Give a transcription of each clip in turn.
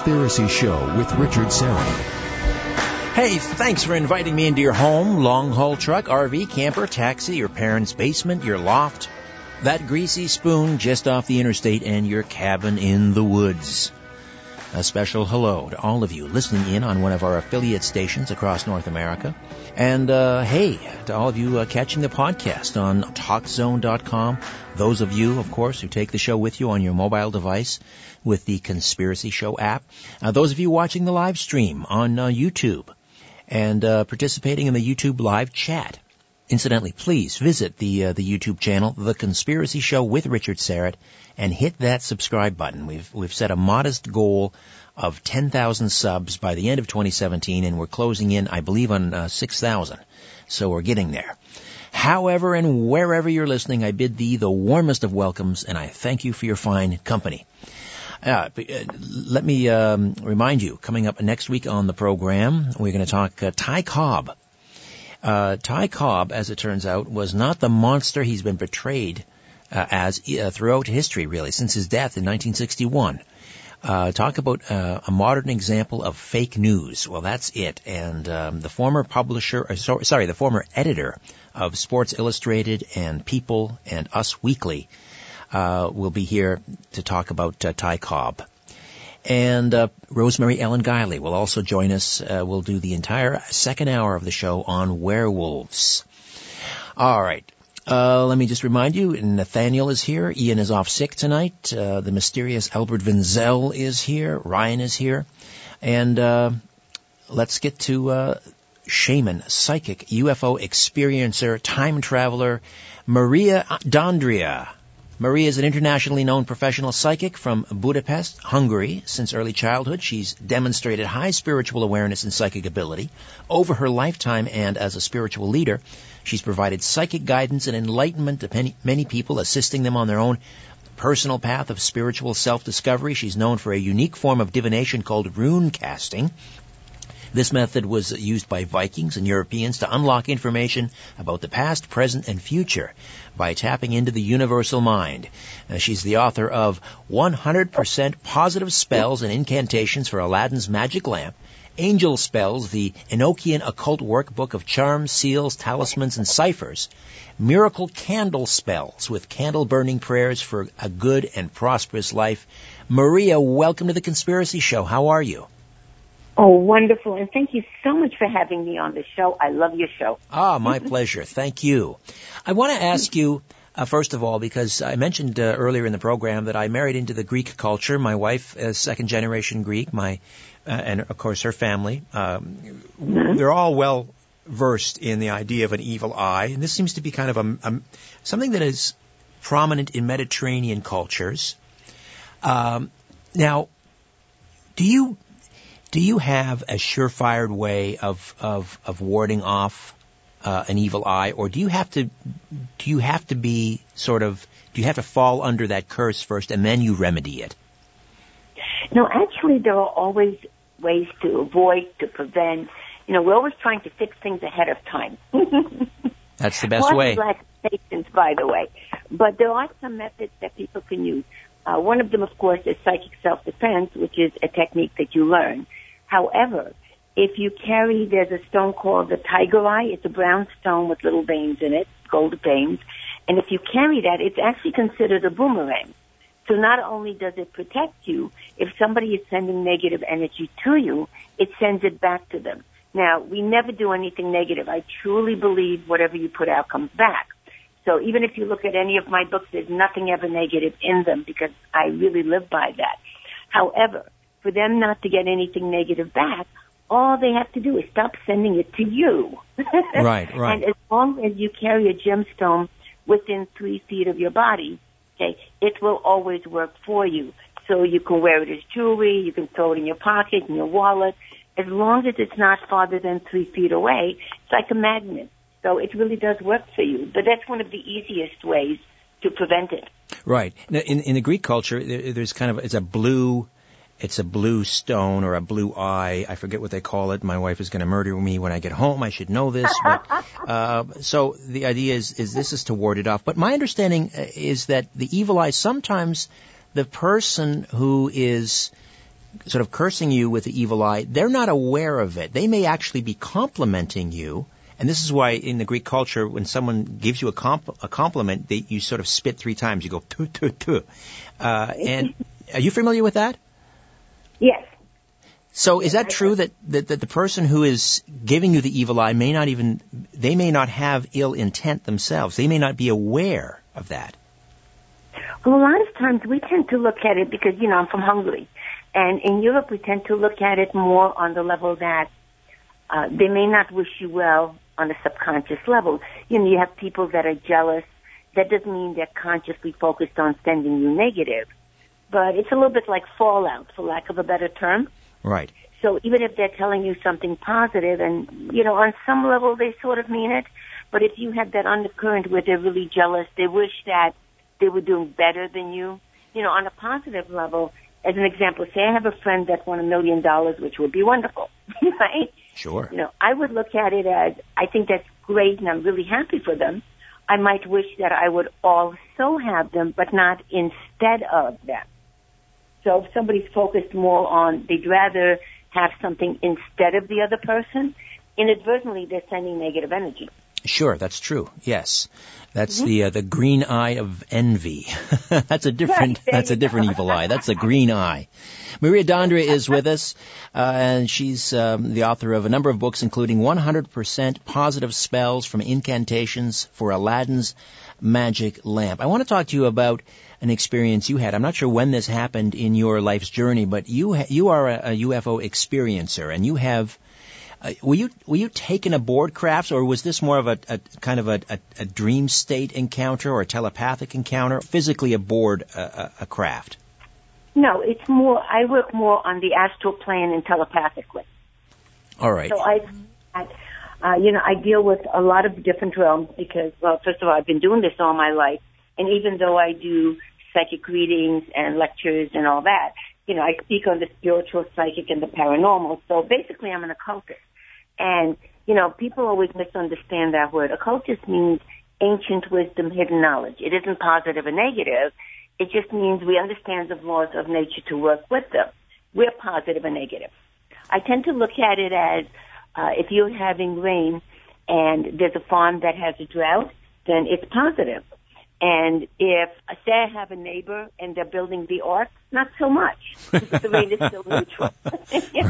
Conspiracy Show with Richard Syrett. Hey, thanks for inviting me into your home, long haul truck, RV, camper, taxi, your parents' basement, your loft, that greasy spoon just off the interstate, and your cabin in the woods. A special hello to all of you listening in on one of our affiliate stations across North America. And uh, hey, to all of you uh, catching the podcast on TalkZone.com. Those of you, of course, who take the show with you on your mobile device with the Conspiracy Show app. Uh, those of you watching the live stream on uh, YouTube and uh, participating in the YouTube live chat. Incidentally, please visit the uh, the YouTube channel, The Conspiracy Show with Richard Syrett, and hit that subscribe button. We've we've set a modest goal of 10,000 subs by the end of 2017, and we're closing in, I believe, on uh, 6,000. So we're getting there. However and wherever you're listening, I bid thee the warmest of welcomes, and I thank you for your fine company. Uh, let me um, remind you, coming up next week on the program, we're going to talk uh, Ty Cobb. Uh, Ty Cobb, as it turns out, was not the monster he's been portrayed uh, as uh, throughout history, really, since his death in 1961. Uh, talk about uh, a modern example of fake news. Well, that's it. And um, the former publisher, uh, so, sorry, the former editor of Sports Illustrated and People and Us Weekly uh, will be here to talk about Ty Cobb. And uh, Rosemary Ellen Guiley will also join us. Uh, we'll do the entire second hour of the show on werewolves. All right. Uh, let me just remind you, Nathaniel is here. Ian is off sick tonight. Uh, the mysterious Albert Vinzel is here. Ryan is here. And uh, let's get to uh, shaman, psychic, UFO experiencer, time traveler, Maria D'Andrea. Maria is an internationally known professional psychic from Budapest, Hungary. Since early childhood, she's demonstrated high spiritual awareness and psychic ability. Over her lifetime and as a spiritual leader, she's provided psychic guidance and enlightenment to many people, assisting them on their own personal path of spiritual self-discovery. She's known for a unique form of divination called rune casting, this method was used by Vikings and Europeans to unlock information about the past, present, and future by tapping into the universal mind. Uh, she's the author of 100% Positive Spells and Incantations for Aladdin's Magic Lamp, Angel Spells, the Enochian Occult Workbook of Charms, Seals, Talismans, and Ciphers, Miracle Candle Spells with candle burning prayers for a good and prosperous life. Maria, welcome to the Conspiracy Show. How are you? Oh, wonderful. And thank you so much for having me on the show. I love your show. Ah, my pleasure. Thank you. I want to ask you, uh, first of all, because I mentioned uh, earlier in the program that I married into the Greek culture. My wife is second generation Greek, my, uh, and of course her family. Um, mm-hmm. They're all well versed in the idea of an evil eye. And this seems to be kind of a, a something that is prominent in Mediterranean cultures. Um, now, do you do you have a surefire way of of of warding off uh, an evil eye, or do you have to do you have to be sort of do you have to fall under that curse first and then you remedy it? No, actually, there are always ways to avoid, to prevent. You know, we're always trying to fix things ahead of time. That's the best way. Black patience, by the way, but there are some methods that people can use. Uh, one of them, of course, is psychic self-defense, which is a technique that you learn. However, if you carry, there's a stone called the tiger eye. It's a brown stone with little veins in it, gold veins. And if you carry that, it's actually considered a boomerang. So not only does it protect you, if somebody is sending negative energy to you, it sends it back to them. Now, we never do anything negative. I truly believe whatever you put out comes back. So even if you look at any of my books, there's nothing ever negative in them because I really live by that. However, for them not to get anything negative back, all they have to do is stop sending it to you. right, right. And as long as you carry a gemstone within three feet of your body, okay, it will always work for you. So you can wear it as jewelry, you can throw it in your pocket, in your wallet. As long as it's not farther than three feet away, it's like a magnet. So it really does work for you. But that's one of the easiest ways to prevent it. Right. Now, in, in the Greek culture, there's kind of, it's a blue, it's a blue stone or a blue eye. I forget what they call it. My wife is going to murder me when I get home. I should know this. But, uh, so the idea is, is this is to ward it off. But my understanding uh, is that the evil eye sometimes the person who is sort of cursing you with the evil eye, they're not aware of it. They may actually be complimenting you. And this is why in the Greek culture, when someone gives you a, comp- a compliment, they, you sort of spit three times. You go, tu, tu, tu. Uh, and are you familiar with that? Yes. So is that true that, that, that the person who is giving you the evil eye may not even, they may not have ill intent themselves. They may not be aware of that. Well, a lot of times we tend to look at it because, you know, I'm from Hungary. And in Europe, we tend to look at it more on the level that uh, they may not wish you well on a subconscious level. You know, you have people that are jealous. That doesn't mean they're consciously focused on sending you negative, but it's a little bit like fallout, for lack of a better term. Right. So even if they're telling you something positive, and you know, on some level they sort of mean it, but if you have that undercurrent where they're really jealous, they wish that they were doing better than you. You know, on a positive level, as an example, say I have a friend that won a million dollars, which would be wonderful, right? Sure. You know, I would look at it as I think that's great, and I'm really happy for them. I might wish that I would also have them, but not instead of them. So if somebody's focused more on, they'd rather have something instead of the other person, inadvertently they're sending negative energy. Sure, that's true. Yes, that's mm-hmm. the uh, the green eye of envy. that's a different right, that's a different evil eye. That's a green eye. Maria D'Andrea is with us, uh, and she's um, the author of a number of books, including 100% Positive Spells from Incantations for Aladdin's Magic Lamp. I want to talk to you about an experience you had. I'm not sure when this happened in your life's journey, but you ha- you are a, a UFO experiencer, and you have. Uh, were you were you taken aboard crafts, or was this more of a, a kind of a, a, dream state encounter or a telepathic encounter, physically aboard a, a, craft? No, it's more. I work more on the astral plane and telepathically. All right. So I, I uh, you know, I deal with a lot of different realms because, well, first of all, I've been doing this all my life, and even though I do psychic readings and lectures and all that. You know, I speak on the spiritual, psychic, and the paranormal. So basically, I'm an occultist. And, you know, people always misunderstand that word. Occultist means ancient wisdom, hidden knowledge. It isn't positive or negative. It just means we understand the laws of nature to work with them. We're positive or negative. I tend to look at it as uh, if you're having rain and there's a farm that has a drought, then it's positive. And if, say I have a neighbor and they're building the ark, not so much. the rain is still neutral.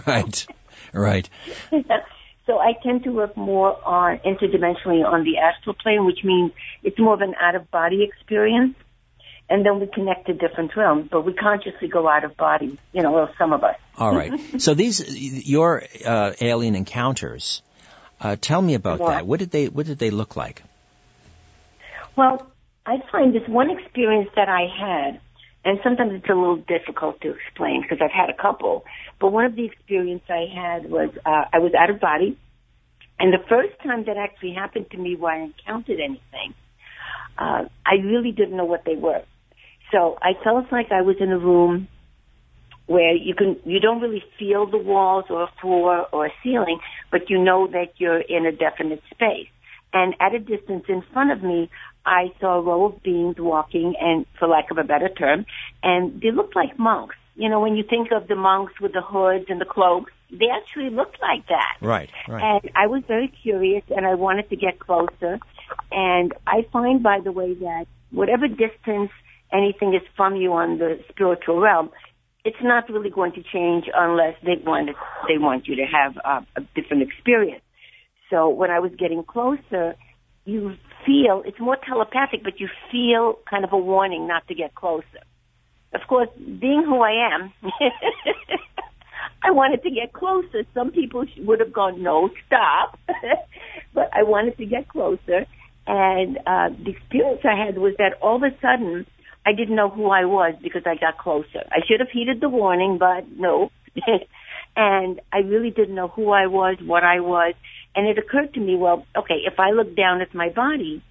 right, right. so I tend to work more on interdimensionally on the astral plane, which means it's more of an out of body experience. And then we connect to different realms, but we consciously go out of body, you know, well, some of us. All right. so these, your uh, alien encounters, uh, tell me about that. What did they, what did they look like? Well, I find this one experience that I had, and sometimes it's a little difficult to explain because I've had a couple, but one of the experiences I had was uh, I was out of body, and the first time that actually happened to me where I encountered anything, uh, I really didn't know what they were. So I felt like I was in a room where you can you don't really feel the walls or a floor or a ceiling, but you know that you're in a definite space. And at a distance in front of me, I saw a row of beings walking, and for lack of a better term, and they looked like monks. You know, when you think of the monks with the hoods and the cloaks, they actually looked like that. Right, right. And I was very curious, and I wanted to get closer. And I find, by the way, that whatever distance anything is from you on the spiritual realm, it's not really going to change unless they want it, they want you to have a, a different experience. So when I was getting closer, you feel, it's more telepathic, but you feel kind of a warning not to get closer. Of course, being who I am, I wanted to get closer. Some people would have gone, no, stop. but I wanted to get closer. And uh, the experience I had was that all of a sudden, I didn't know who I was because I got closer. I should have heeded the warning, but no. and I really didn't know who I was, what I was. And it occurred to me, well, okay, if I look down at my body,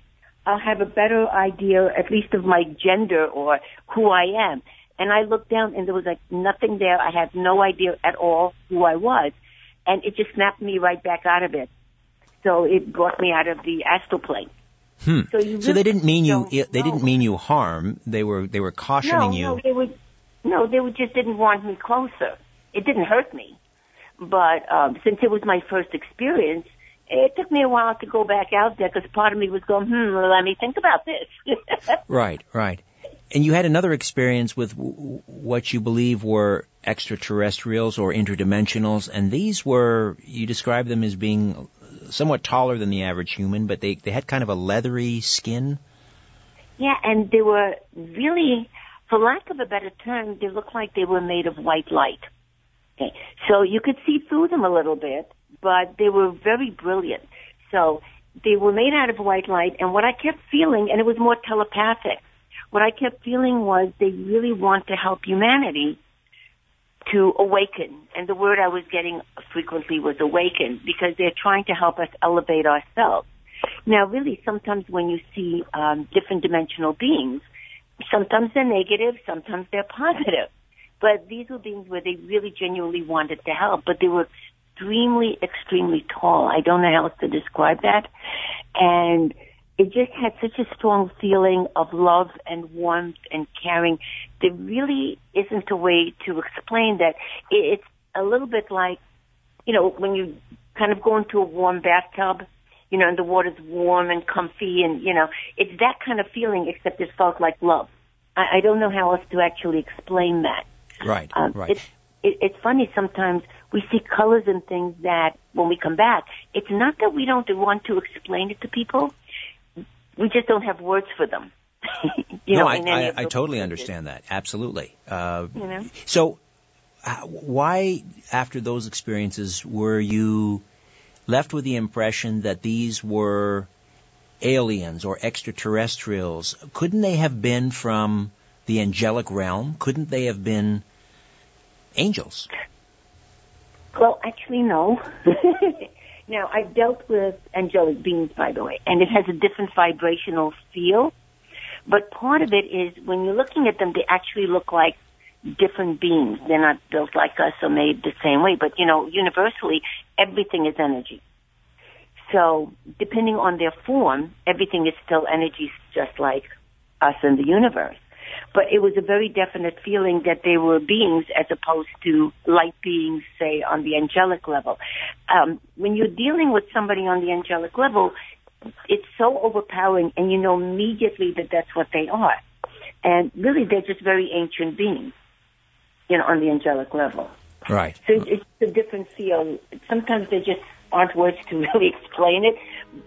I'll have a better idea, at least of my gender or who I am. And I looked down and there was like nothing there. I had no idea at all who I was. And it just snapped me right back out of it. So it brought me out of the astral plane. Hmm. So, you so they didn't mean you. They didn't mean you harm. They were they were cautioning no, you. No, they would. No, they just didn't want me closer. It didn't hurt me, but um, since it was my first experience, it took me a while to go back out there because part of me was going, hmm, well, let me think about this. Right, right. And you had another experience with w- w- what you believe were extraterrestrials or interdimensionals, and these were you described them as being somewhat taller than the average human, but they they had kind of a leathery skin. yeah, and they were really, for lack of a better term, they looked like they were made of white light. Okay, so you could see through them a little bit, but they were very brilliant. So they were made out of white light, and what I kept feeling, and it was more telepathic, what I kept feeling was they really want to help humanity to awaken. And the word I was getting frequently was awaken because they're trying to help us elevate ourselves. Now, really, sometimes when you see um, different dimensional beings, sometimes they're negative, sometimes they're positive. But these were beings where they really genuinely wanted to help, but they were extremely, extremely tall. I don't know how else to describe that. And it just had such a strong feeling of love and warmth and caring. There really isn't a way to explain that. It's a little bit like, you know, when you kind of go into a warm bathtub, you know, and the water's warm and comfy and, you know, it's that kind of feeling except it felt like love. I, I don't know how else to actually explain that. Right, Um, right. It's, it, it's funny sometimes we see colors and things that when we come back, it's not that we don't want to explain it to people. We just don't have words for them. you no, know, I, I, I totally understand that. Absolutely. Uh, You know? So, uh, why, after those experiences, were you left with the impression that these were aliens or extraterrestrials? Couldn't they have been from the angelic realm? Couldn't they have been angels? Well, actually, no. now, I've dealt with angelic beings, by the way, and it has a different vibrational feel. But part of it is when you're looking at them, they actually look like different beings. They're not built like us or made the same way. But, you know, universally, everything is energy. So, depending on their form, everything is still energy, just like us in the universe. But it was a very definite feeling that they were beings as opposed to light beings, say, on the angelic level. Um, when you're dealing with somebody on the angelic level, it's so overpowering, and you know immediately that that's what they are. And really, they're just very ancient beings, you know, on the angelic level. Right. So it's a different feel. Sometimes there just aren't words to really explain it.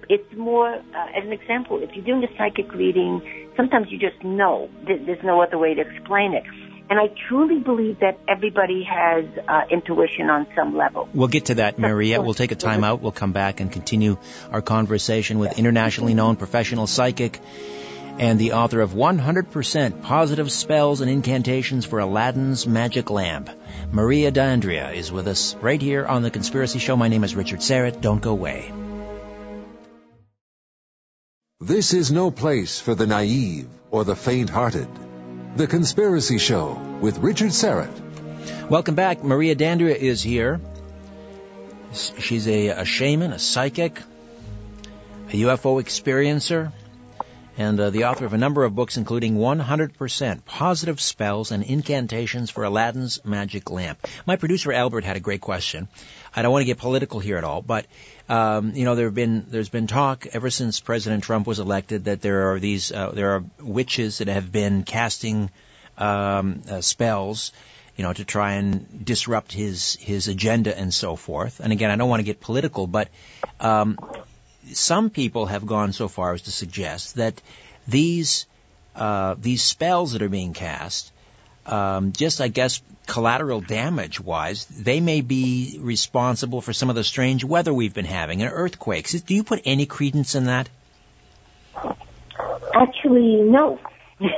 It's more, uh, as an example, if you're doing a psychic reading, sometimes you just know. There's no other way to explain it. And I truly believe that everybody has uh, intuition on some level. We'll get to that, Maria. We'll take a time out. We'll come back and continue our conversation with internationally known professional psychic and the author of 100% Positive Spells and Incantations for Aladdin's Magic Lamp. Maria D'Andrea is with us right here on The Conspiracy Show. My name is Richard Syrett. Don't go away. This is no place for the naive or the faint-hearted. The Conspiracy Show with Richard Syrett. Welcome back. Maria D'Andrea is here. She's a, a shaman, a psychic, a UFO experiencer, and uh, the author of a number of books, including 100% Positive Spells and Incantations for Aladdin's Magic Lamp. My producer Albert had a great question. I don't want to get political here at all, but um, you know there have been there's been talk ever since President Trump was elected that there are these uh, there are witches that have been casting um, uh, spells you know, to try and disrupt his his agenda and so forth. And again, I don't want to get political, but um, some people have gone so far as to suggest that these uh, these spells that are being cast, um, just I guess collateral damage wise, they may be responsible for some of the strange weather we've been having and earthquakes. Do you put any credence in that? Actually, no.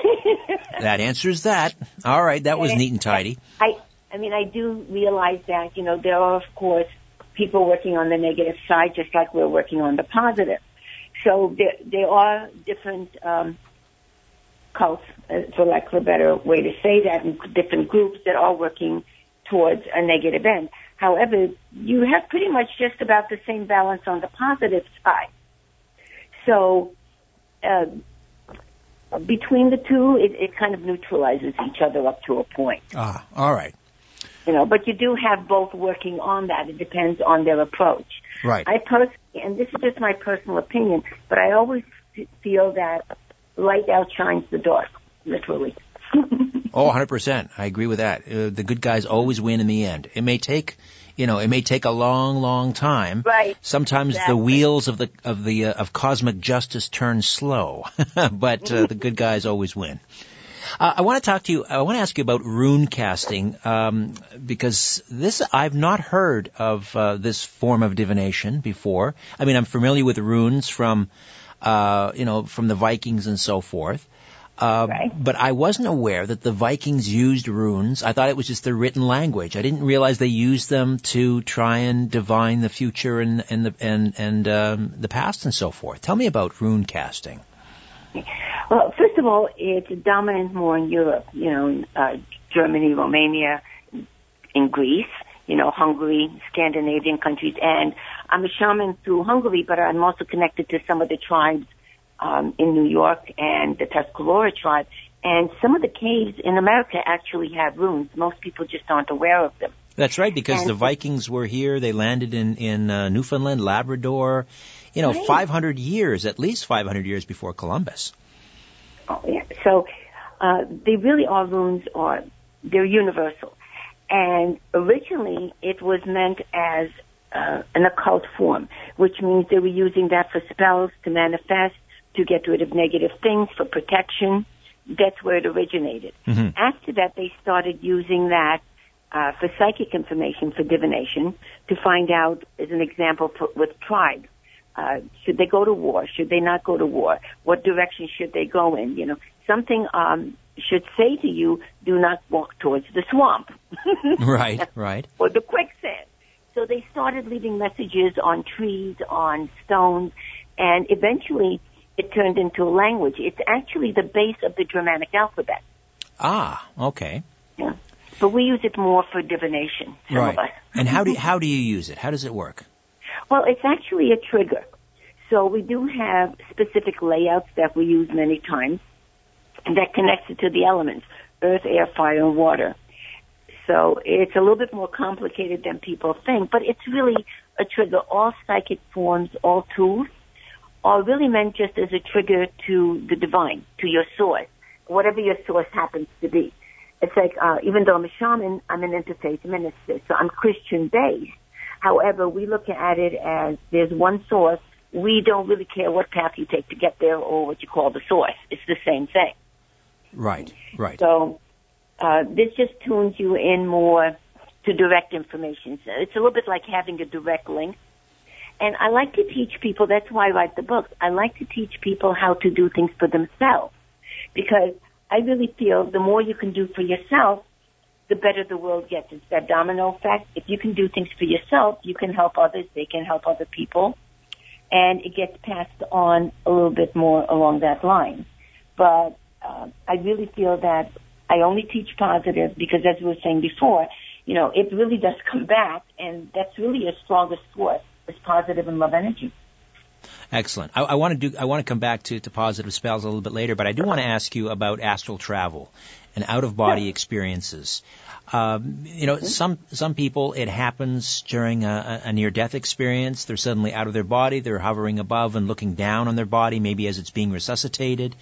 That answers that. All right, that was neat and tidy. I, I mean, I do realize that, you know, there are, of course, people working on the negative side just like we're working on the positive. So there, there are different um, cults, uh, for lack of a better way to say that, and different groups that are working towards a negative end. However, you have pretty much just about the same balance on the positive side. So uh, between the two, it, it kind of neutralizes each other up to a point. Ah, all right. You know, but you do have both working on that. It depends on their approach. Right. I personally, and this is just my personal opinion, but I always feel that light outshines the dark, literally. Oh, 100%. I agree with that. Uh, the good guys always win in the end. It may take, you know, it may take a long, long time. Right. Sometimes Exactly. the wheels of the of the uh, of cosmic justice turn slow, but uh, the good guys always win. Uh, I want to talk to you. I want to ask you about rune casting um, because this I've not heard of uh, this form of divination before. I mean, I'm familiar with runes from, uh, you know, from the Vikings and so forth. Uh, Right. But I wasn't aware that the Vikings used runes. I thought it was just their written language. I didn't realize they used them to try and divine the future and and the and and um, the past and so forth. Tell me about rune casting. Well, first of all, it's dominant more in Europe, you know, uh, Germany, Romania, in Greece, you know, Hungary, Scandinavian countries, and I'm a shaman through Hungary, but I'm also connected to some of the tribes um, in New York and the Tuscarora tribe. And some of the caves in America actually have runes. Most people just aren't aware of them. That's right, because And- the Vikings were here. They landed in in uh, Newfoundland, Labrador. You know, Right. 500 years, at least 500 years before Columbus. Oh, yeah. So uh, they really are runes, or they're universal. And originally, it was meant as uh, an occult form, which means they were using that for spells to manifest, to get rid of negative things, for protection. That's where it originated. Mhm. After that, they started using that uh, for psychic information, for divination, to find out, as an example, for, with tribes. Uh, should they go to war? Should they not go to war? What direction should they go in? You know, something um, should say to you, do not walk towards the swamp Right, right. or the quicksand. So they started leaving messages on trees, on stones, and eventually it turned into a language. It's actually the base of the Germanic alphabet. Ah, okay. Yeah. But we use it more for divination, some right. of us. and how do how do you use it? How does it work? Well, it's actually a trigger. So we do have specific layouts that we use many times that connects it to the elements, earth, air, fire, and water. So it's a little bit more complicated than people think, but it's really a trigger. All psychic forms, all tools are really meant just as a trigger to the divine, to your source, whatever your source happens to be. It's like, uh, even though I'm a shaman, I'm an interfaith minister, so I'm Christian based. However, we look at it as there's one source. We don't really care what path you take to get there or what you call the source. It's the same thing. Right, right. So uh, this just tunes you in more to direct information. So it's a little bit like having a direct link. And I like to teach people, that's why I write the books. I like to teach people how to do things for themselves. Because I really feel the more you can do for yourself, the better the world gets. It's that domino effect. If you can do things for yourself, you can help others, they can help other people. And it gets passed on a little bit more along that line. But uh, I really feel that I only teach positive because, as we were saying before, you know, it really does come back, and that's really your strongest source is positive and love energy. Excellent. I, I want to do. I want to come back to, to positive spells a little bit later, but I do want to ask you about astral travel and out of body experiences. Um, you know, some some people it happens during a, a near death experience. They're suddenly out of their body. They're hovering above and looking down on their body, maybe as it's being resuscitated.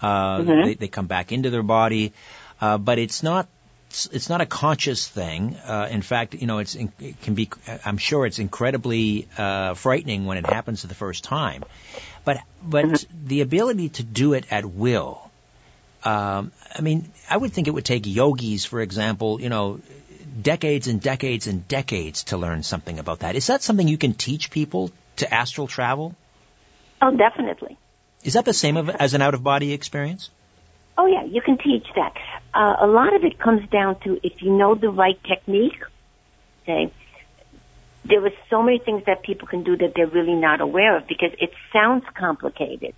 Uh, Mhm. they, they come back into their body, uh, but it's not it's, not a conscious thing. Uh, in fact, you know, it's it can be. I'm sure it's incredibly uh, frightening when it happens for the first time. But but the ability to do it at will. Um, I mean, I would think it would take yogis, for example, you know, decades and decades and decades to learn something about that. Is that something you can teach people to astral travel? Oh, definitely. Is that the same as an out of body experience? Oh yeah, you can teach that. Uh, a lot of it comes down to if you know the right technique. Okay, there are so many things that people can do that they're really not aware of because it sounds complicated,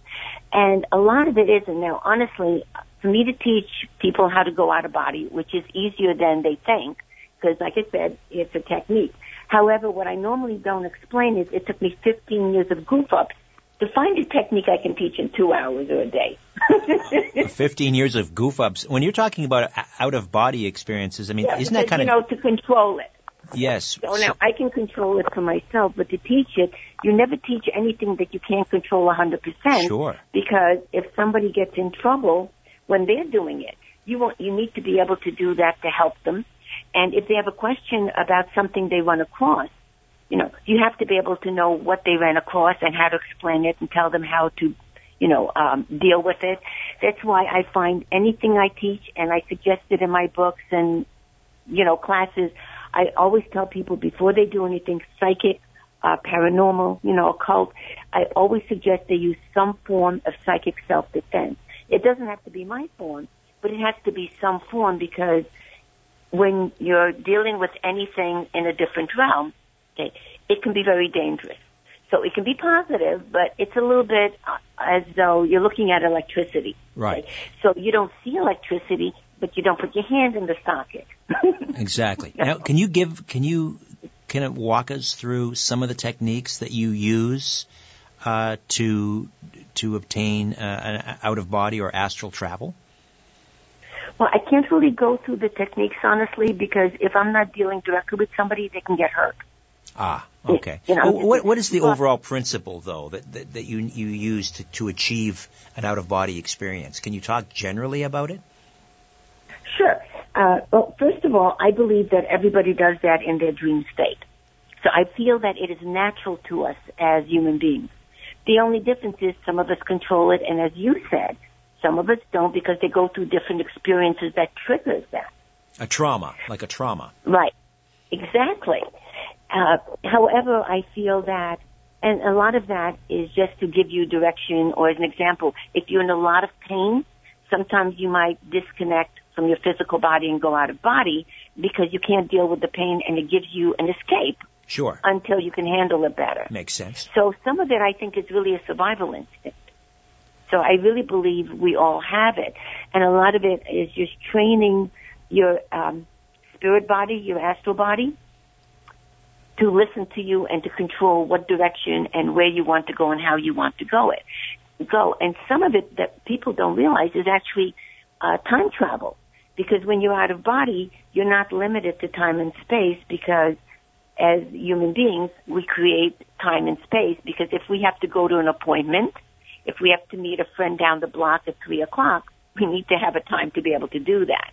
and a lot of it isn't. Now, honestly, for me to teach people how to go out of body, which is easier than they think, because like I said, it's a technique. However, what I normally don't explain is it took me 15 years of goof ups to find a technique I can teach in two hours or a day. 15 years of goof ups. When you're talking about out of body experiences, I mean, yeah, isn't that kind of. You know, to control it. Yes. So now I can control it for myself, but to teach it, you never teach anything that you can't control 100%. Sure. Because if somebody gets in trouble when they're doing it, you want, you need to be able to do that to help them. And if they have a question about something they run across, you know, you have to be able to know what they ran across and how to explain it and tell them how to, you know, um, deal with it. That's why I find anything I teach and I suggest it in my books and, you know, classes, I always tell people before they do anything psychic, uh, paranormal, you know, occult, I always suggest they use some form of psychic self-defense. It doesn't have to be my form, but it has to be some form because when you're dealing with anything in a different realm, okay, it can be very dangerous. So it can be positive, but it's a little bit uh, as though you're looking at electricity. Right. Okay? So you don't see electricity, but you don't put your hand in the socket. exactly. Now, can you give, can you, can it walk us through some of the techniques that you use uh, to to obtain uh, out of body or astral travel? Well, I can't really go through the techniques honestly because if I'm not dealing directly with somebody, they can get hurt. Ah, okay. You know, what, what is the overall principle, though, that, that, that you, you use to, to achieve an out of body experience? Can you talk generally about it? Sure. Uh, well, first of all, I believe that everybody does that in their dream state. So I feel that it is natural to us as human beings. The only difference is some of us control it, and as you said, some of us don't because they go through different experiences that triggers that. A trauma, like a trauma. Right. Exactly. Uh, however, I feel that, and a lot of that is just to give you direction, or as an example, if you're in a lot of pain, sometimes you might disconnect from your physical body and go out of body because you can't deal with the pain and it gives you an escape. Sure. Until you can handle it better. Makes sense. So some of it I think is really a survival instinct. So I really believe we all have it. And a lot of it is just training your um, spirit body, your astral body, to listen to you and to control what direction and where you want to go and how you want to go it. Go. And some of it that people don't realize is actually uh, time travel. Because when you're out of body, you're not limited to time and space because as human beings, we create time and space because if we have to go to an appointment, if we have to meet a friend down the block at three o'clock, we need to have a time to be able to do that.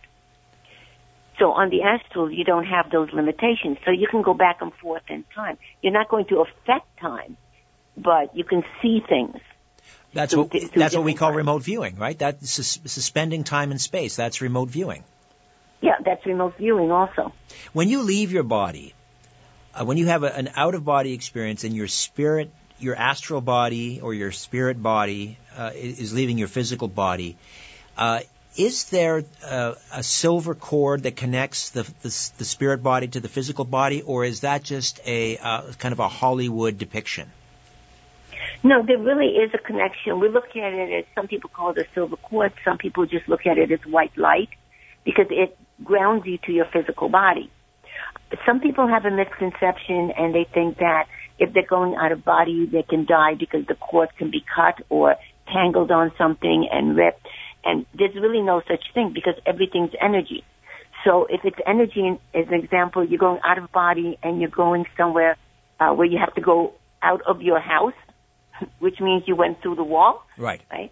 So on the astral, you don't have those limitations. So you can go back and forth in time. You're not going to affect time, but you can see things. That's what that's what we call time. remote viewing, right? That's sus- suspending time and space. That's remote viewing. Yeah, that's remote viewing also. When you leave your body, uh, when you have a, an out of body experience and your spirit, your astral body or your spirit body uh, is leaving your physical body, uh, is there a, a, silver cord that connects the, the, the spirit body to the physical body, or is that just a uh, kind of a Hollywood depiction? No, there really is a connection. We look at it as some people call it a silver cord. Some people just look at it as white light because it grounds you to your physical body. Some people have a misconception and they think that if they're going out of body, they can die because the cord can be cut or tangled on something and ripped. And there's really no such thing because everything's energy. So if it's energy, as an example, you're going out of body and you're going somewhere uh, where you have to go out of your house, which means you went through the wall. Right. Right.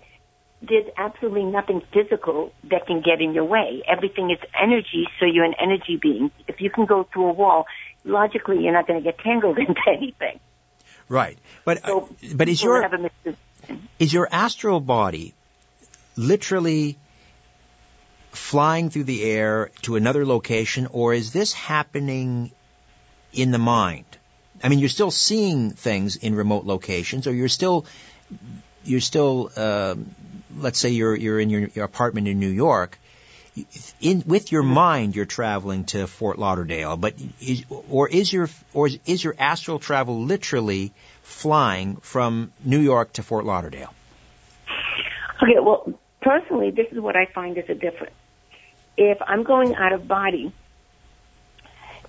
There's absolutely nothing physical that can get in your way. Everything is energy, so you're an energy being. If you can go through a wall, logically you're not going to get tangled into anything. Right. But so but is your is your astral body literally flying through the air to another location, or is this happening in the mind? I mean, you're still seeing things in remote locations, or you're still you're still uh, let's say you're you're in your, your apartment in New York. In, with your mind, you're traveling to Fort Lauderdale, but is, or is your or is your astral travel literally flying from New York to Fort Lauderdale? Okay, well, personally, this is what I find is a difference. If I'm going out of body,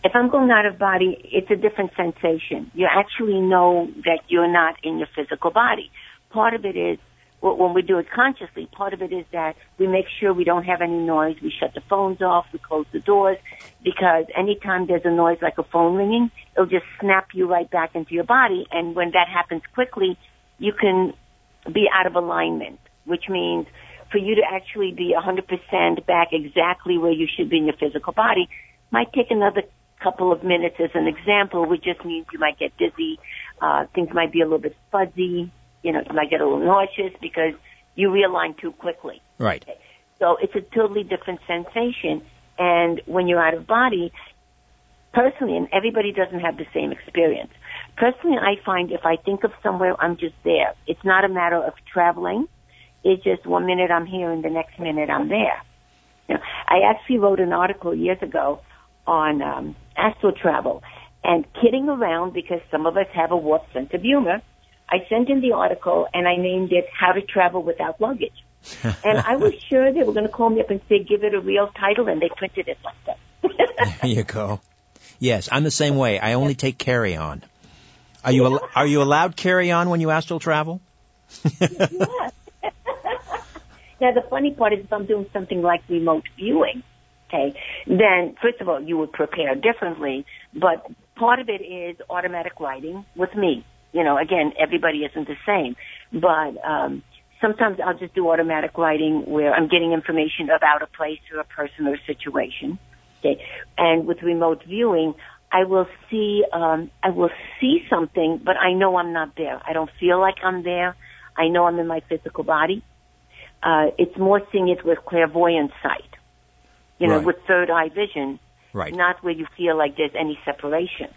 if I'm going out of body, it's a different sensation. You actually know that you're not in your physical body. part of it is when we do it consciously, part of it is that we make sure we don't have any noise. We shut the phones off. We close the doors because anytime there's a noise like a phone ringing, it'll just snap you right back into your body. And when that happens quickly, you can be out of alignment, which means for you to actually be 100% back exactly where you should be in your physical body might take another couple of minutes as an example, which just means you might get dizzy, uh, things might be a little bit fuzzy, you know, you might get a little nauseous because you realign too quickly. Right. Okay. So it's a totally different sensation. And when you're out of body, personally, and everybody doesn't have the same experience. Personally, I find if I think of somewhere, I'm just there. It's not a matter of traveling. It's just one minute I'm here and the next minute I'm there. You know, I actually wrote an article years ago on um, astral travel and kidding around because some of us have a warped sense of humor. I sent in the article and I named it How to Travel Without Luggage. and I was sure they were going to call me up and say, give it a real title, and they printed it like that. there you go. Yes, I'm the same way. I only take carry on. Are you al- are you allowed carry on when you astral travel? yes. Now the funny part is if I'm doing something like remote viewing, okay, then first of all you would prepare differently, but part of it is automatic writing with me. You know, again, everybody isn't the same, but um, sometimes I'll just do automatic writing where I'm getting information about a place or a person or a situation. Okay, and with remote viewing, I will see um, I will see something, but I know I'm not there. I don't feel like I'm there. I know I'm in my physical body. Uh, it's more seeing it with clairvoyant sight, you know, Right. with third eye vision, Right. not where you feel like there's any separation.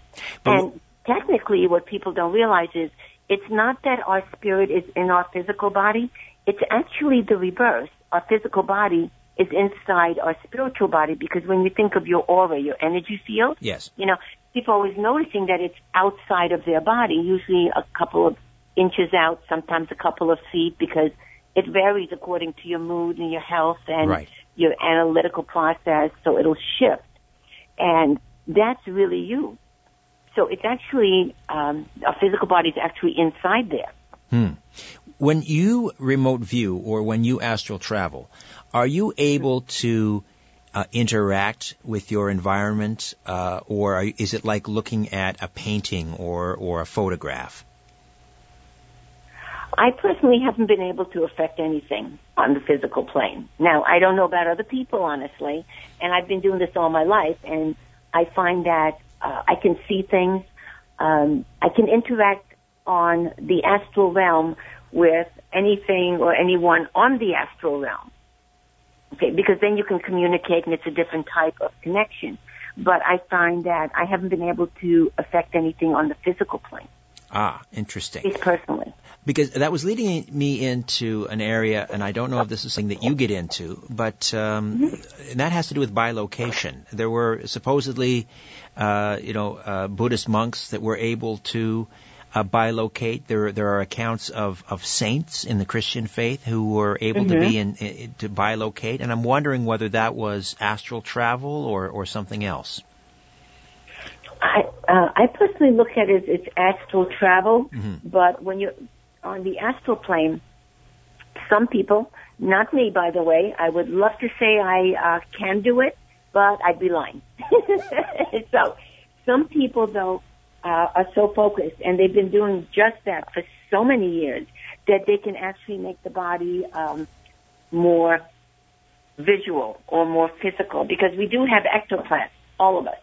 But and technically, what people don't realize is it's not that our spirit is in our physical body. It's actually the reverse. Our physical body is inside our spiritual body because when you think of your aura, your energy field, Yes. you know, people are always noticing that it's outside of their body, usually a couple of inches out, sometimes a couple of feet, because it varies according to your mood and your health and Right. your analytical process, so it'll shift. And that's really you. So it's actually, um, our physical body is actually inside there. Hmm. When you remote view or when you astral travel, are you able to uh, interact with your environment, uh, or are, is it like looking at a painting or or a photograph? I personally haven't been able to affect anything on the physical plane. Now, I don't know about other people, honestly, and I've been doing this all my life, and I find that uh, I can see things. Um, I can interact on the astral realm with anything or anyone on the astral realm. Okay, because then you can communicate and it's a different type of connection. But I find that I haven't been able to affect anything on the physical plane, Ah, interesting. at least personally. Because that was leading me into an area, and I don't know if this is something that you get into, but um, and that has to do with bilocation. There were supposedly, uh, you know, uh, Buddhist monks that were able to uh, bilocate. There, there are accounts of, of saints in the Christian faith who were able to be in, in to bilocate, and I'm wondering whether that was astral travel or or something else. I uh, I personally look at it as it's astral travel, but when you're on the astral plane, some people, not me by the way, I would love to say I uh, can do it, but I'd be lying. so some people though uh, are so focused and they've been doing just that for so many years that they can actually make the body um, more visual or more physical because we do have ectoplasm, all of us.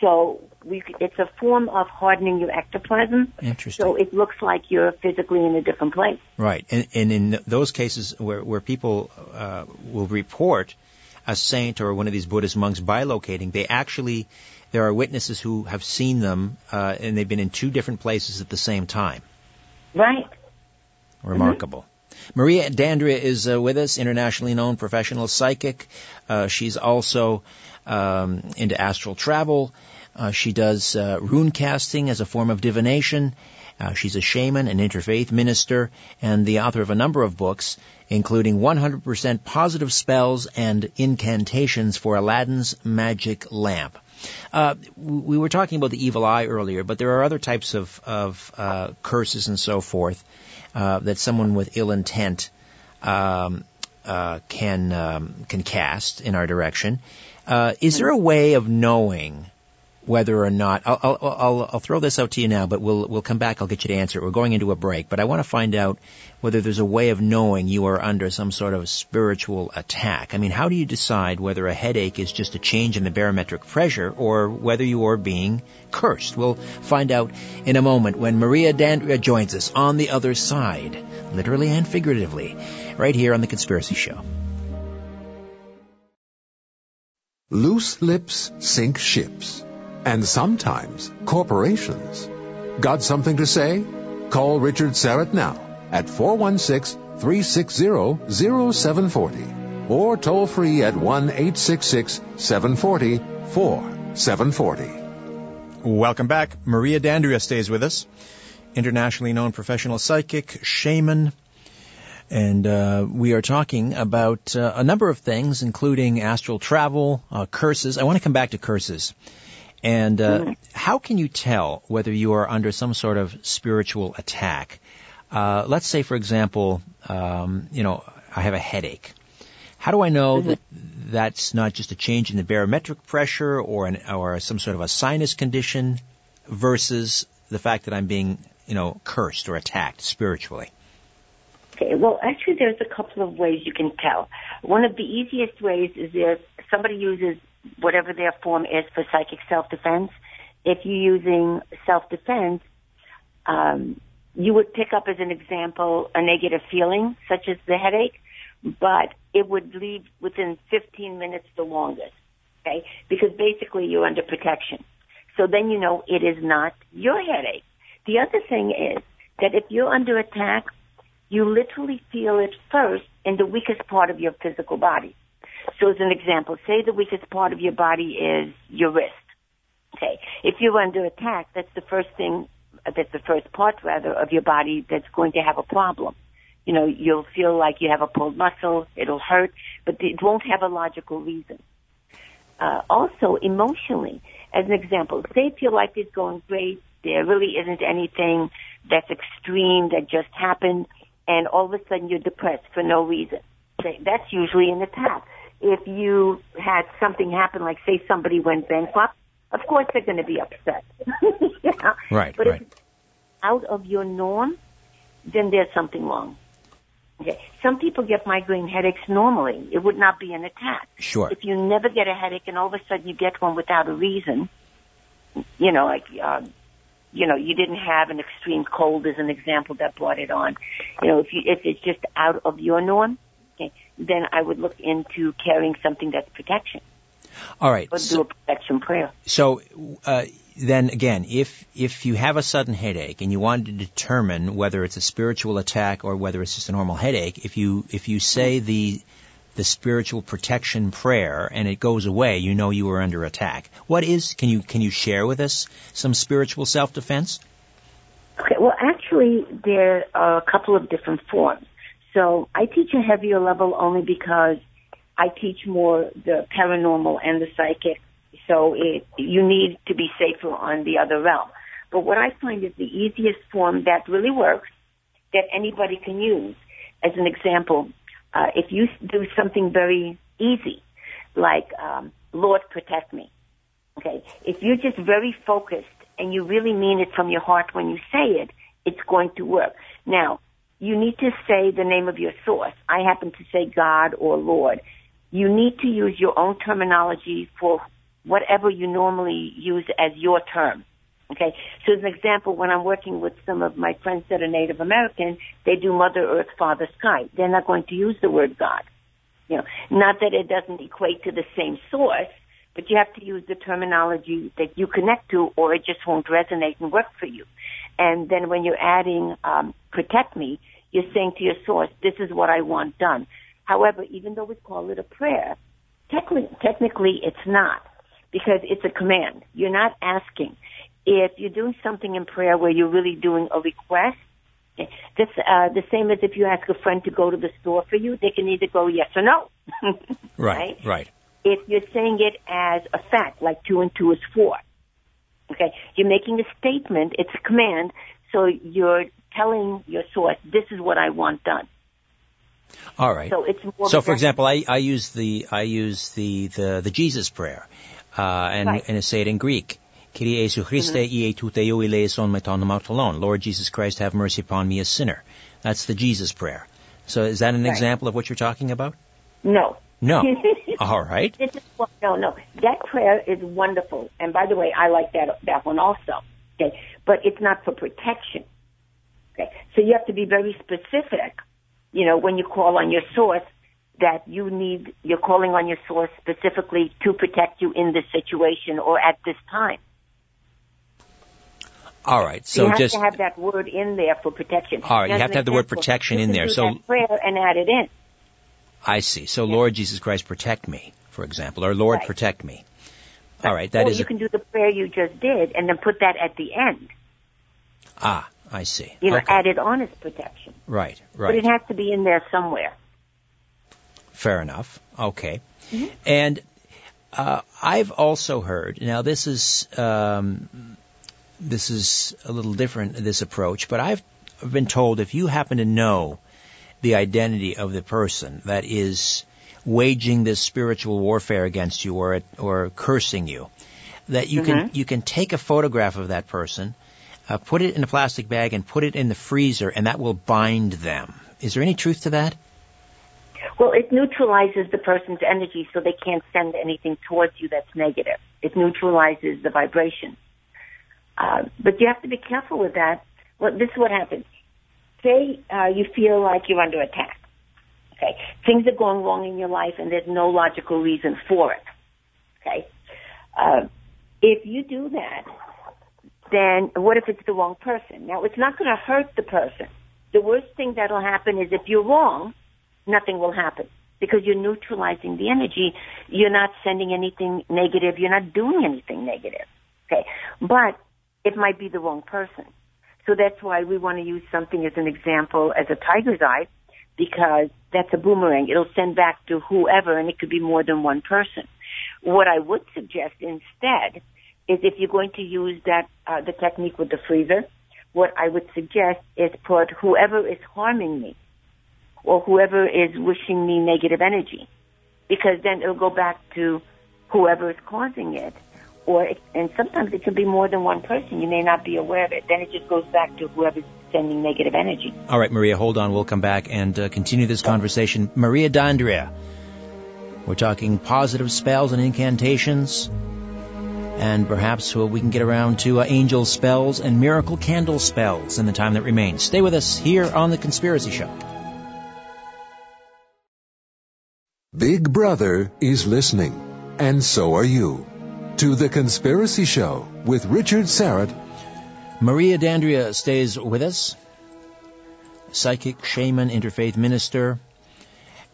So we, it's a form of hardening your ectoplasm. Interesting. So it looks like you're physically in a different place. Right, and, and in those cases where where people uh, will report a saint or one of these Buddhist monks bilocating, they actually there are witnesses who have seen them, uh, and they've been in two different places at the same time. Right. Remarkable. Maria D'Andrea is uh, with us, internationally known professional psychic. Uh, she's also um, into astral travel. Uh, she does uh, rune casting as a form of divination. Uh, she's a shaman, an interfaith minister, and the author of a number of books, including 100% positive spells and incantations for Aladdin's magic lamp. Uh, we were talking about the evil eye earlier, but there are other types of, of uh, curses and so forth. uh, that someone with ill intent um, uh, can um, can cast in our direction. Uh, is there a way of knowing whether or not I'll, I'll, I'll, throw this out to you now, but we'll we'll come back. I'll get you to answer it. We're going into a break, but I want to find out whether there's a way of knowing you are under some sort of spiritual attack. I mean, how do you decide whether a headache is just a change in the barometric pressure or whether you are being cursed? We'll find out in a moment when Maria D'Andrea joins us on the other side, literally and figuratively, right here on the Conspiracy Show. Loose lips sink ships and sometimes corporations. Got something to say? Call Richard Syrett now at 416-360-0740 or toll free at 1-866-740-4740. Welcome back. Maria D'Andrea stays with us. Internationally known professional psychic, shaman, and uh, we are talking about uh, a number of things, including astral travel, uh, curses. I want to come back to curses. And uh, mm-hmm. how can you tell whether you are under some sort of spiritual attack? Uh, let's say, for example, um, you know, I have a headache. How do I know mm-hmm. that that's not just a change in the barometric pressure or an, or some sort of a sinus condition versus the fact that I'm being, you know, cursed or attacked spiritually? Okay, well, actually, there's a couple of ways you can tell. One of the easiest ways is if somebody uses whatever their form is for psychic self-defense. If you're using self-defense, um, you would pick up as an example a negative feeling, such as the headache, but it would leave within 15 minutes the longest. Okay, because basically you're under protection. So then you know it is not your headache. The other thing is that if you're under attack, you literally feel it first in the weakest part of your physical body. So as an example, say the weakest part of your body is your wrist. Okay. If you're under attack, that's the first thing, that's the first part rather of your body that's going to have a problem. You know, you'll feel like you have a pulled muscle, it'll hurt, but it won't have a logical reason. Uh, also, emotionally, as an example, say if your life is going great, there really isn't anything that's extreme that just happened, and all of a sudden you're depressed for no reason. That's usually an attack if you had something happen, like say somebody went bankrupt, of course they're going to be upset. yeah. Right, but right. if it's out of your norm, then there's something wrong. Okay. Some people get migraine headaches normally. It would not be an attack. Sure. If you never get a headache and all of a sudden you get one without a reason, you know, like, uh, you know, you didn't have an extreme cold as an example that brought it on. You know, if you, if it's just out of your norm, then I would look into carrying something that's protection. All right. Or so, do a protection prayer. So, uh, then again, if if you have a sudden headache and you want to determine whether it's a spiritual attack or whether it's just a normal headache, if you if you say the the spiritual protection prayer and it goes away, you know you are under attack. What is? Can you can you share with us some spiritual self defense? Okay. Well, actually, there are a couple of different forms. So I teach a heavier level only because I teach more the paranormal and the psychic. So it, you need to be safer on the other realm. But what I find is the easiest form that really works that anybody can use. As an example, uh, if you do something very easy, like um, Lord protect me. Okay, if you're just very focused and you really mean it from your heart when you say it, it's going to work. Now, you need to say the name of your source. I happen to say God or Lord. You need to use your own terminology for whatever you normally use as your term. Okay, so as an example, when I'm working with some of my friends that are Native American, they do Mother Earth, Father Sky. They're not going to use the word God. You know, not that it doesn't equate to the same source, but you have to use the terminology that you connect to, or it just won't resonate and work for you. And then when you're adding um, protect me, you're saying to your source, this is what I want done. However, even though we call it a prayer, technically, technically it's not because it's a command. You're not asking. If you're doing something in prayer where you're really doing a request, that's uh, the same as if you ask a friend to go to the store for you. They can either go yes or no. right, right, right. If you're saying it as a fact, like two and two is four, okay, you're making a statement. It's a command, so you're telling your source, this is what I want done. All right. So it's more. So, for example, I, I use the I use the the, the Jesus prayer, uh, and Right. and I say it in Greek. Kyrie Jesu Christe, ie tuteo eleison meton Lord Jesus Christ, have mercy upon me, a sinner. That's the Jesus prayer. So, is that an Right. example of what you're talking about? no. No. All right. This is what, no, no. That prayer is wonderful. And by the way, I like that that one also. Okay, but it's not for protection. Okay, so you have to be very specific. You know, when you call on your source, that you need you're calling on your source specifically to protect you in this situation or at this time. All right. So you have just to have that word in there for protection. All right, you have to have the word protection in there. So- prayer and add it in. I see. So, Lord Jesus Christ, protect me, for example, or Lord, Right. protect me. All right. That or is you a, can do the prayer you just did and then put that at the end. ah. I see. You know, okay. add it on as protection. Right. Right. But it has to be in there somewhere. Fair enough. Okay. Mm-hmm. And uh, I've also heard. Now, this is um, this is a little different. This approach, but I've been told if you happen to know the identity of the person that is waging this spiritual warfare against you or or cursing you, that you can Mm-hmm. you can take a photograph of that person, uh, put it in a plastic bag, and put it in the freezer, and that will bind them. Is there any truth to that? Well, it neutralizes the person's energy so they can't send anything towards you that's negative. It neutralizes the vibration. Uh, but you have to be careful with that. Well, this is what happens. Say uh, you feel like you're under attack. Okay, things are going wrong in your life, and there's no logical reason for it. Okay, uh, if you do that, then what if it's the wrong person? Now, it's not going to hurt the person. The worst thing that'll happen is if you're wrong, nothing will happen because you're neutralizing the energy. You're not sending anything negative. You're not doing anything negative. Okay. But it might be the wrong person. So that's why we want to use something as an example as a tiger's eye because that's a boomerang. It'll send back to whoever and it could be more than one person. What I would suggest instead is if you're going to use that, uh, the technique with the freezer, what I would suggest is put whoever is harming me or whoever is wishing me negative energy because then it'll go back to whoever is causing it or it, and sometimes it can be more than one person you may not be aware of it then it just goes back to whoever's sending negative energy All right, Maria, hold on. We'll come back and uh, continue this conversation. Maria D'Andrea. We're talking positive spells and incantations. And perhaps uh, we can get around to uh, angel spells and miracle candle spells in the time that remains. Stay with us here on The Conspiracy Show. Big Brother is listening, and so are you. To The Conspiracy Show with Richard Syrett Maria D'Andrea stays with us, psychic, shaman, interfaith minister.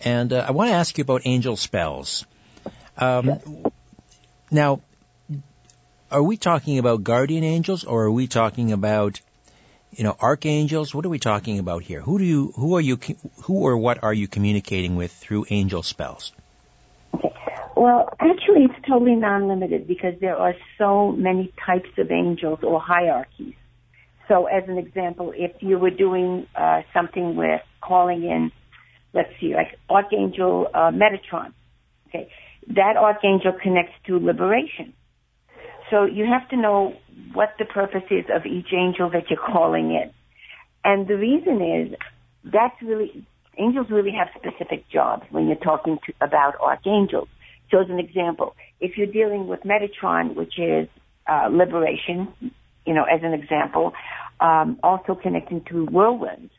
And uh, I want to ask you about angel spells. Um, Now, are we talking about guardian angels or are we talking about, you know, archangels? What are we talking about here? Who do you, who are you, who or what are you communicating with through angel spells? Okay. Well, actually, it's totally non-limited because there are so many types of angels or hierarchies. So, as an example, if you were doing uh, something with calling in, let's see, like Archangel uh, Metatron, okay, that archangel connects to liberation. So you have to know what the purpose is of each angel that you're calling in. And the reason is that's really angels really have specific jobs when you're talking to, about archangels. So as an example, if you're dealing with Metatron, which is uh, liberation, you know, as an example, um, also connecting to whirlwinds,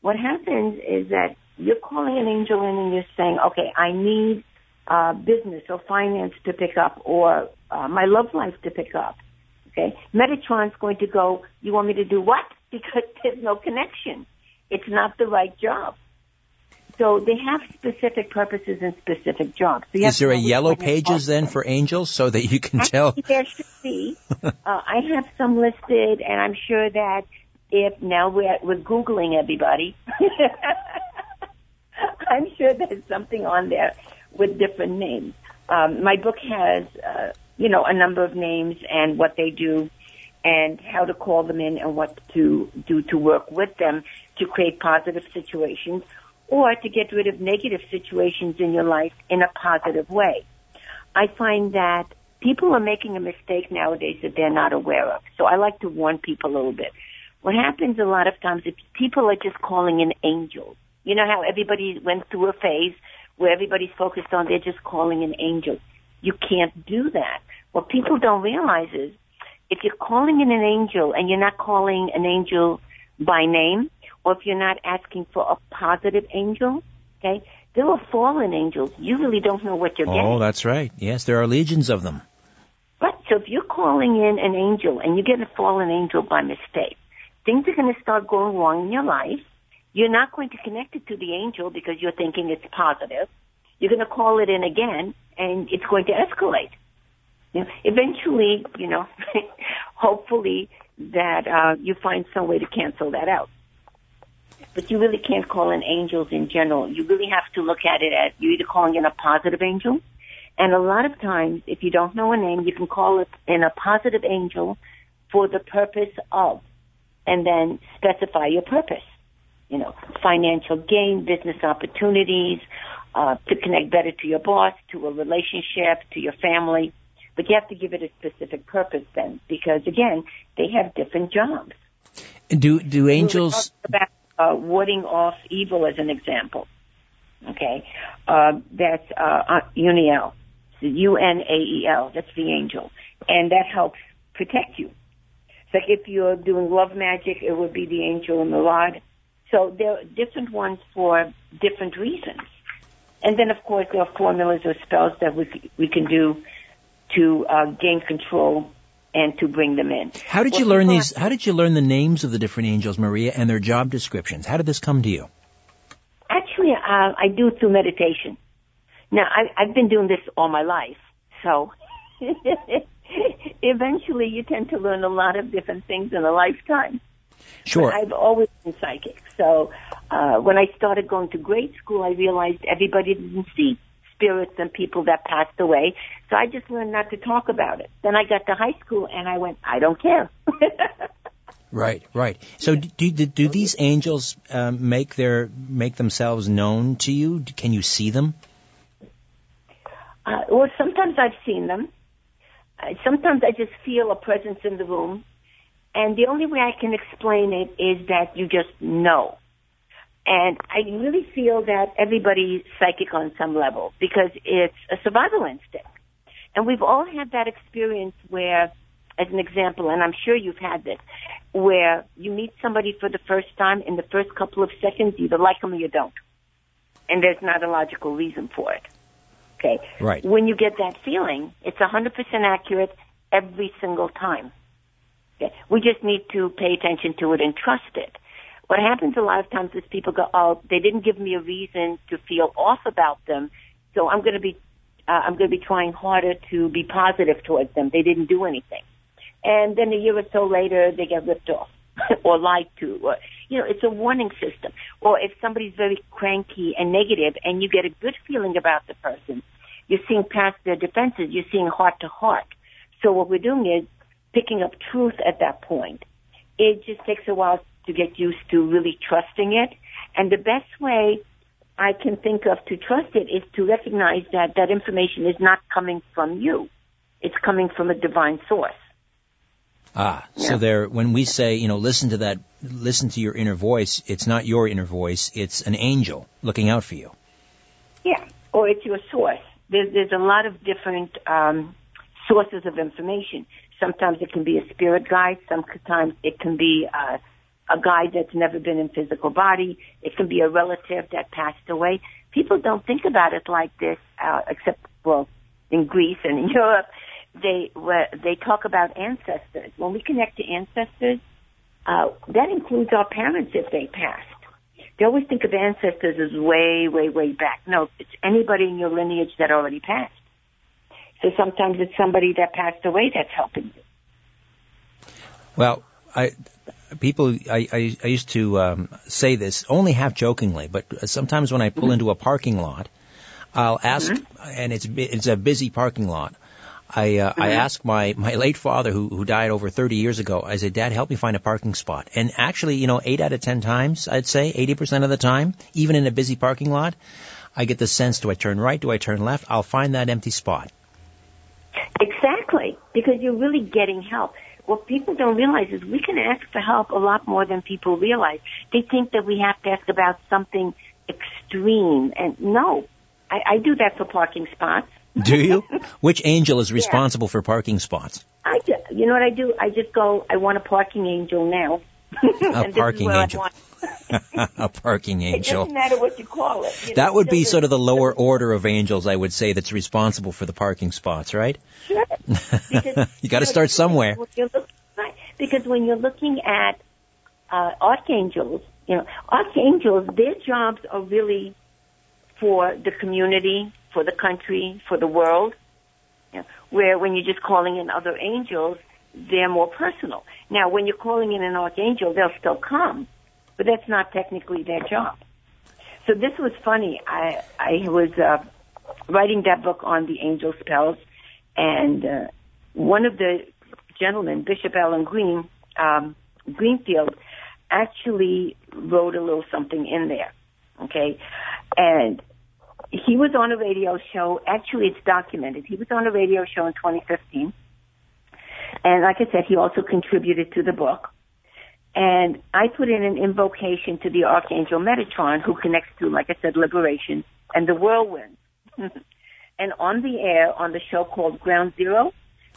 what happens is that you're calling an angel in and you're saying, okay, I need uh, business or finance to pick up or uh, my love life to pick up. Okay, Metatron's going to go. You want me to do what? Because there's no connection. It's not the right job. So they have specific purposes and specific jobs. So Is there a yellow pages then for angels so that you can tell? Actually, there should be. uh, I have some listed, and I'm sure that if now we're we're googling everybody, I'm sure there's something on there with different names. Um, my book has, uh, you know, a number of names and what they do. and how to call them in and what to do to work with them to create positive situations or to get rid of negative situations in your life in a positive way. I find that people are making a mistake nowadays that they're not aware of. So I like to warn people a little bit. What happens a lot of times is people are just calling in angels. You know how everybody went through a phase where everybody's focused on they're just calling in angels. You can't do that. What people don't realize is if you're calling in an angel and you're not calling an angel by name, or if you're not asking for a positive angel, okay, there are fallen angels. You really don't know what you're oh, getting. Oh, that's right. Yes, there are legions of them. Right. So if you're calling in an angel and you get a fallen angel by mistake, things are going to start going wrong in your life. You're not going to connect it to the angel because you're thinking it's positive. You're going to call it in again and it's going to escalate. You know, eventually, you know, hopefully that uh, you find some way to cancel that out. But you really can't call in angels in general. You really have to look at it as you're either calling in a positive angel, and a lot of times, if you don't know a name, you can call it in a positive angel for the purpose of, and then specify your purpose. You know, financial gain, business opportunities, uh, to connect better to your boss, to a relationship, to your family. But you have to give it a specific purpose then, because again, they have different jobs. Do do angels? About, uh, warding off evil as an example. Okay, uh, that's uh, Unael, U N A E L. That's the angel, and that helps protect you. It's like if you're doing love magic, it would be the angel and the rod. So there are different ones for different reasons. And then, of course, there are formulas or spells that we we can do to uh, gain control and to bring them in. How did well, you learn these? How did you learn the names of the different angels, Maria, and their job descriptions? How did this come to you? Actually, uh, I do through meditation. Now, I, I've been doing this all my life, so eventually you tend to learn a lot of different things in a lifetime. Sure. But I've always been psychic, so uh, when I started going to grade school, I realized everybody didn't see spirits and people that passed away. So I just learned not to talk about it. Then I got to high school and I went, I don't care. right, right. So do, do, do these angels um, make their make themselves known to you? Can you see them? Uh, well, sometimes I've seen them. Uh, sometimes I just feel a presence in the room. And the only way I can explain it is that you just know. And I really feel that everybody's psychic on some level because it's a survival instinct. And we've all had that experience where, as an example, and I'm sure you've had this, where you meet somebody for the first time in the first couple of seconds, you either like them or you don't. And there's not a logical reason for it. Okay. Right. When you get that feeling, it's 100% accurate every single time. We just need to pay attention to it and trust it. What happens a lot of times is people go, oh, they didn't give me a reason to feel off about them, so I'm going to be, uh, I'm going to be trying harder to be positive towards them. They didn't do anything, and then a year or so later, they get ripped off or lied to, or you know, it's a warning system. Or if somebody's very cranky and negative, and you get a good feeling about the person, you're seeing past their defenses. You're seeing heart to heart. So what we're doing is picking up truth at that point. It just takes a while to get used to really trusting it. And the best way I can think of to trust it is to recognize that that information is not coming from you. It's coming from a divine source. Ah, yeah. so there, when we say, you know, listen to that, listen to your inner voice, it's not your inner voice, it's an angel looking out for you. Yeah, or it's your source. There's, there's a lot of different um, sources of information. Sometimes it can be a spirit guide, sometimes it can be uh, a guide that's never been in physical body. It can be a relative that passed away. People don't think about it like this, uh, except well, in Greece and in Europe, they they talk about ancestors. When we connect to ancestors, uh, that includes our parents if they passed. They always think of ancestors as way, way, way back. No, it's anybody in your lineage that already passed. So sometimes it's somebody that passed away that's helping you. Well, I people, I, I, I used to um, say this only half jokingly, but sometimes when I pull mm-hmm. into a parking lot, I'll ask, mm-hmm. and it's it's a busy parking lot. I uh, I asked my my late father who who died over 30 years ago. I said, "Dad, help me find a parking spot." And actually, you know, eight out of ten times, I'd say 80% of the time, even in a busy parking lot, I get the sense: Do I turn right? Do I turn left? I'll find that empty spot. Because you're really getting help. What people don't realize is we can ask for help a lot more than people realize. They think that we have to ask about something extreme, and no, I, I do that for parking spots. Do you? Which angel is responsible yeah. for parking spots? I you know what I do? I just go. I want a parking angel now. a parking angel. a parking angel. It doesn't matter what you call it. You that know, would be sort of the lower order of angels, I would say, that's responsible for the parking spots, right? Sure. Because, you got to start somewhere. right. Because when you're looking at uh, archangels, you know, archangels, their jobs are really for the community, for the country, for the world. You know, where when you're just calling in other angels, they're more personal. Now, when you're calling in an archangel, they'll still come, but that's not technically their job. So this was funny. I I was uh, writing that book on the angel spells, and uh, one of the gentlemen, Bishop Alan Green um, Greenfield, actually wrote a little something in there. Okay, and he was on a radio show. Actually, it's documented. He was on a radio show in 2015. And like I said, he also contributed to the book. And I put in an invocation to the Archangel Metatron, who connects to, like I said, liberation and the whirlwind. and on the air, on the show called Ground Zero,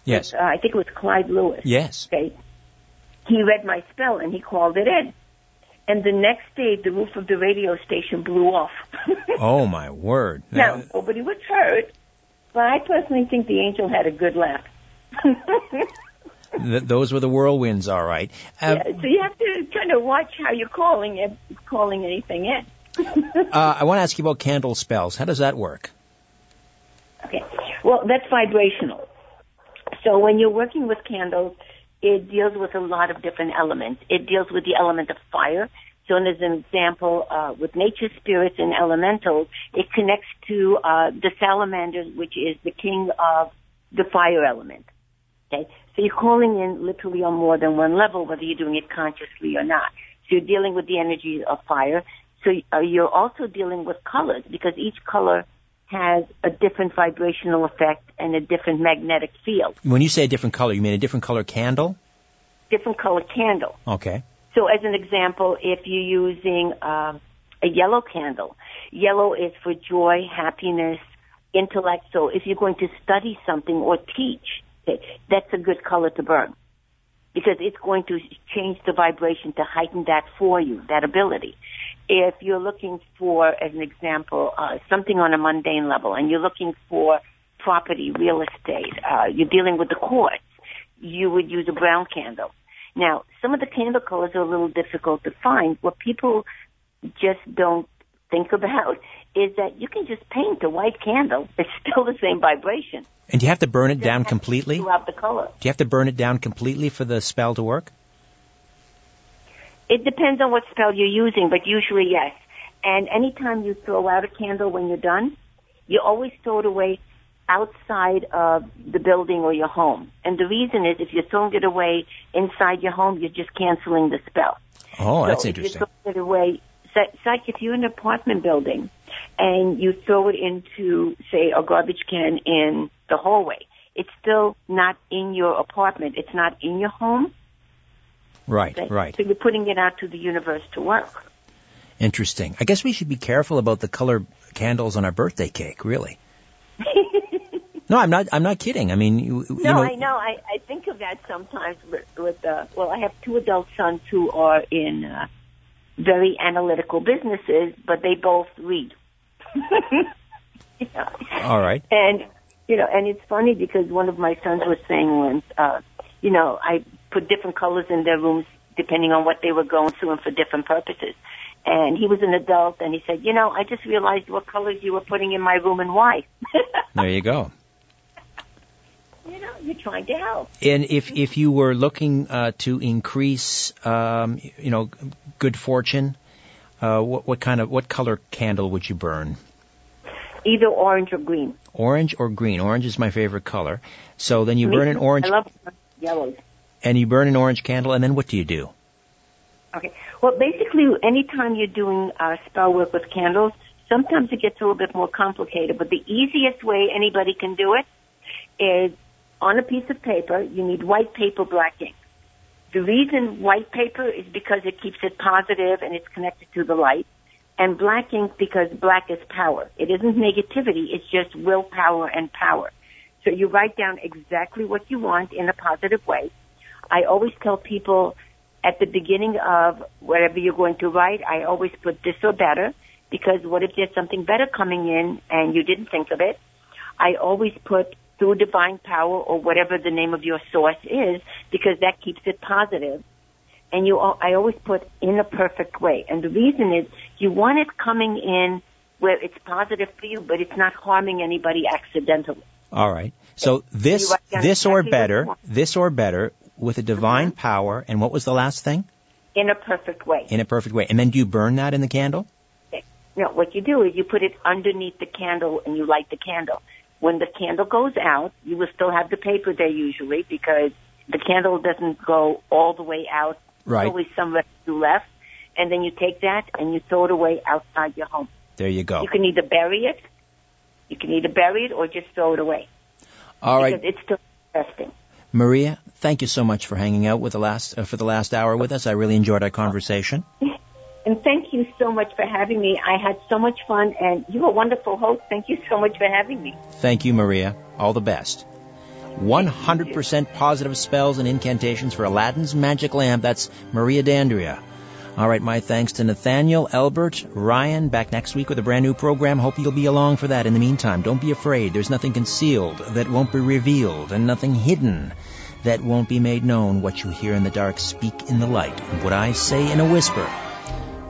yes, uh, I think it was Clyde Lewis. Yes. Okay. He read my spell and he called it in. And the next day, the roof of the radio station blew off. oh my word! Now nobody was hurt, but I personally think the angel had a good laugh. Th- those were the whirlwinds, all right. Uh, yeah, so you have to kind of watch how you're calling it, calling anything in. uh, I want to ask you about candle spells. How does that work? Okay. Well, that's vibrational. So when you're working with candles, it deals with a lot of different elements. It deals with the element of fire. So as an example, uh, with nature spirits and elementals, it connects to uh, the salamanders, which is the king of the fire element. Okay, so you're calling in literally on more than one level, whether you're doing it consciously or not. So you're dealing with the energy of fire. So uh, you're also dealing with colors because each color has a different vibrational effect and a different magnetic field. When you say a different color, you mean a different color candle? Different color candle. Okay. So as an example, if you're using um, a yellow candle, yellow is for joy, happiness, intellect. So if you're going to study something or teach, that's a good color to burn because it's going to change the vibration to heighten that for you, that ability. If you're looking for, as an example, uh, something on a mundane level and you're looking for property, real estate, uh, you're dealing with the courts, you would use a brown candle. Now, some of the candle colors are a little difficult to find. What people just don't think about is that you can just paint a white candle. It's still the same vibration. And do you have to burn it down completely? Throughout the color. Do you have to burn it down completely for the spell to work? It depends on what spell you're using, but usually yes. And anytime you throw out a candle when you're done, you always throw it away outside of the building or your home. And the reason is if you're throwing it away inside your home, you're just canceling the spell. Oh, that's interesting. If you throw it away, it's like if you're in an apartment building and you throw it into, say, a garbage can in the hallway, it's still not in your apartment. It's not in your home. Right, right. So you're putting it out to the universe to work. Interesting. I guess we should be careful about the color candles on our birthday cake, really. no, I'm not. I'm not kidding. I mean, you, you no, know, I know. I, I think of that sometimes with, with uh, well, I have two adult sons who are in uh, very analytical businesses, but they both read. All right. And you know, and it's funny because one of my sons was saying once, uh, you know, I put different colors in their rooms depending on what they were going through and for different purposes. And he was an adult and he said, you know, I just realized what colors you were putting in my room and why. there you go. You know, you're trying to help. And if if you were looking uh, to increase, um, you know, good fortune, uh, what, what kind of what color candle would you burn? Either orange or green. Orange or green. Orange is my favorite color. So then you Me burn an orange I love yellows. and you burn an orange candle and then what do you do? Okay. Well, basically, anytime you're doing uh, spell work with candles, sometimes it gets a little bit more complicated. But the easiest way anybody can do it is on a piece of paper. You need white paper, black ink. The reason white paper is because it keeps it positive and it's connected to the light. And black ink because black is power. It isn't negativity, it's just willpower and power. So you write down exactly what you want in a positive way. I always tell people at the beginning of whatever you're going to write, I always put this or better because what if there's something better coming in and you didn't think of it? I always put through divine power or whatever the name of your source is because that keeps it positive. And you, I always put in a perfect way. And the reason is you want it coming in where it's positive for you, but it's not harming anybody accidentally. All right. So this this or exactly what you better, this or better with a divine uh-huh. power and what was the last thing? In a perfect way. In a perfect way. And then do you burn that in the candle? No, what you do is you put it underneath the candle and you light the candle. When the candle goes out, you will still have the paper there usually because the candle doesn't go all the way out. Right. There's always some residue left. And then you take that and you throw it away outside your home. There you go. You can either bury it, you can either bury it or just throw it away. All right. Because it's still interesting. Maria, thank you so much for hanging out with the last uh, for the last hour with us. I really enjoyed our conversation. And thank you so much for having me. I had so much fun and you're a wonderful host. Thank you so much for having me. Thank you, Maria. All the best. 100% positive spells and incantations for Aladdin's magic lamp. That's Maria D'Andrea. All right, my thanks to Nathaniel, Albert, Ryan. Back next week with a brand new program. Hope you'll be along for that. In the meantime, don't be afraid. There's nothing concealed that won't be revealed, and nothing hidden that won't be made known. What you hear in the dark, speak in the light. And what I say in a whisper,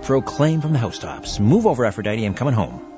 proclaim from the housetops. Move over, Aphrodite. I'm coming home.